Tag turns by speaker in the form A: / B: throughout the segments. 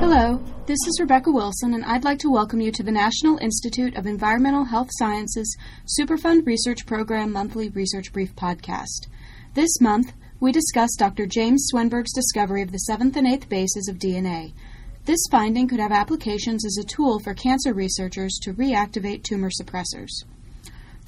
A: Hello, this is Rebecca Wilson, and I'd like to welcome you to the National Institute of Environmental Health Sciences Superfund Research Program Monthly Research Brief podcast. This month, we discuss Dr. James Swenberg's discovery of the seventh and eighth bases of DNA. This finding could have applications as a tool for cancer researchers to reactivate tumor suppressors.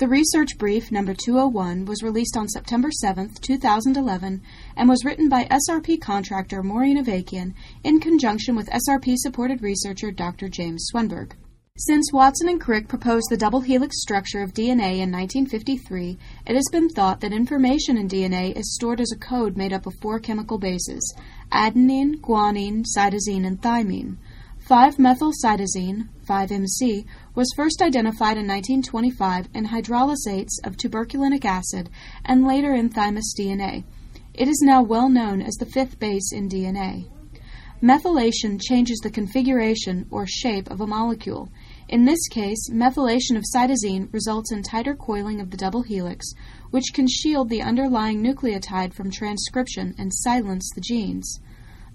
A: The research brief number 201 was released on September 7, 2011, and was written by SRP contractor Maureen Avakian in conjunction with SRP supported researcher Dr. James Swenberg. Since Watson and Crick proposed the double helix structure of DNA in 1953, it has been thought that information in DNA is stored as a code made up of four chemical bases adenine, guanine, cytosine, and thymine. 5-methylcytosine, 5-MC, was first identified in 1925 in hydrolysates of tuberculinic acid and later in thymus DNA. It is now well known as the fifth base in DNA. Methylation changes the configuration or shape of a molecule. In this case, methylation of cytosine results in tighter coiling of the double helix, which can shield the underlying nucleotide from transcription and silence the genes.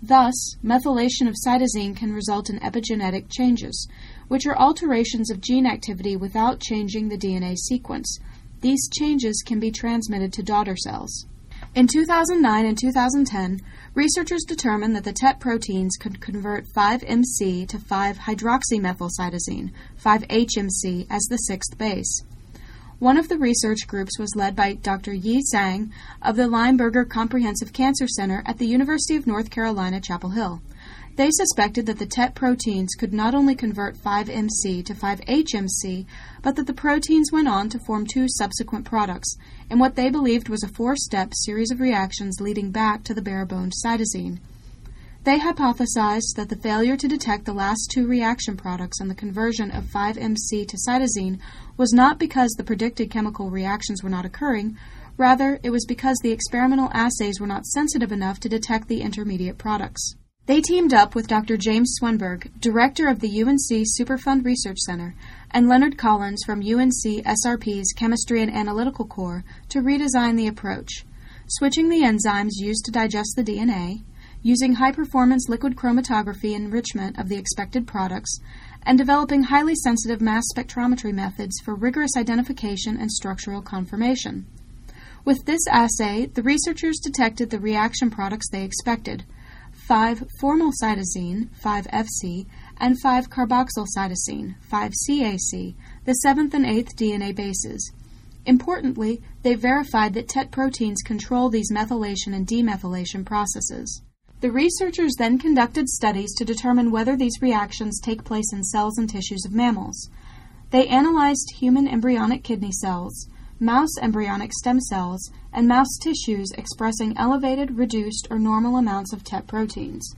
A: Thus, methylation of cytosine can result in epigenetic changes, which are alterations of gene activity without changing the DNA sequence. These changes can be transmitted to daughter cells. In 2009 and 2010, researchers determined that the TET proteins could convert 5-MC to 5-hydroxymethylcytosine, 5-HMC, as the sixth base. One of the research groups was led by Dr. Yi Zhang of the Lineberger Comprehensive Cancer Center at the University of North Carolina, Chapel Hill. They suspected that the TET proteins could not only convert 5-MC to 5-HMC, but that the proteins went on to form two subsequent products, in what they believed was a four-step series of reactions leading back to the bare-boned cytosine. They hypothesized that the failure to detect the last two reaction products and the conversion of 5-MC to cytosine was not because the predicted chemical reactions were not occurring, rather, it was because the experimental assays were not sensitive enough to detect the intermediate products. They teamed up with Dr. James Swenberg, director of the UNC Superfund Research Center, and Leonard Collins from UNC SRP's Chemistry and Analytical Core to redesign the approach, switching the enzymes used to digest the DNA, using high performance liquid chromatography enrichment of the expected products, and developing highly sensitive mass spectrometry methods for rigorous identification and structural confirmation. With this assay, the researchers detected the reaction products they expected 5 formyl cytosine, 5-FC, and 5 carboxyl cytosine, 5-CAC, the seventh and eighth DNA bases. Importantly, they verified that TET proteins control these methylation and demethylation processes. The researchers then conducted studies to determine whether these reactions take place in cells and tissues of mammals. They analyzed human embryonic kidney cells, mouse embryonic stem cells, and mouse tissues expressing elevated, reduced, or normal amounts of TET proteins.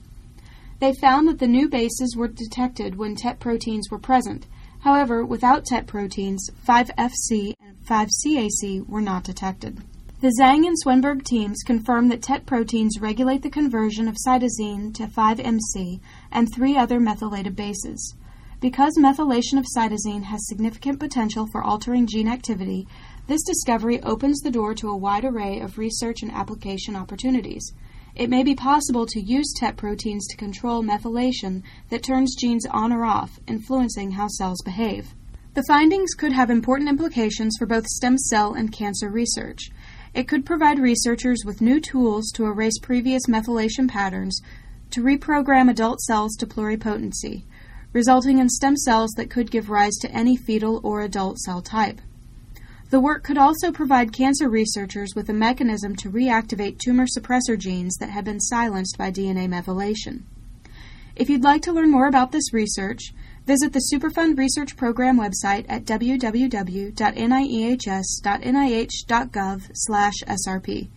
A: They found that the new bases were detected when TET proteins were present. However, without TET proteins, 5-FC and 5-CAC were not detected. The Zhang and Swenberg teams confirmed that TET proteins regulate the conversion of cytosine to 5-MC and three other methylated bases. Because methylation of cytosine has significant potential for altering gene activity, this discovery opens the door to a wide array of research and application opportunities. It may be possible to use TET proteins to control methylation that turns genes on or off, influencing how cells behave. The findings could have important implications for both stem cell and cancer research. It could provide researchers with new tools to erase previous methylation patterns to reprogram adult cells to pluripotency, resulting in stem cells that could give rise to any fetal or adult cell type. The work could also provide cancer researchers with a mechanism to reactivate tumor suppressor genes that have been silenced by DNA methylation. If you'd like to learn more about this research, Visit the Superfund Research Program website at www.niehs.nih.gov/srp.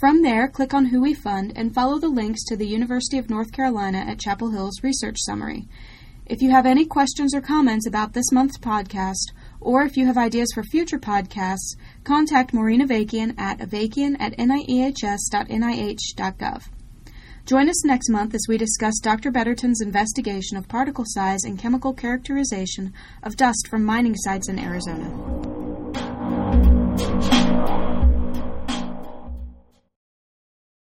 A: From there, click on Who We Fund and follow the links to the University of North Carolina at Chapel Hill's research summary. If you have any questions or comments about this month's podcast, or if you have ideas for future podcasts, contact Maureen Avakian at avakian at niehs.nih.gov. Join us next month as we discuss Dr. Betterton's investigation of particle size and chemical characterization of dust from mining sites in Arizona.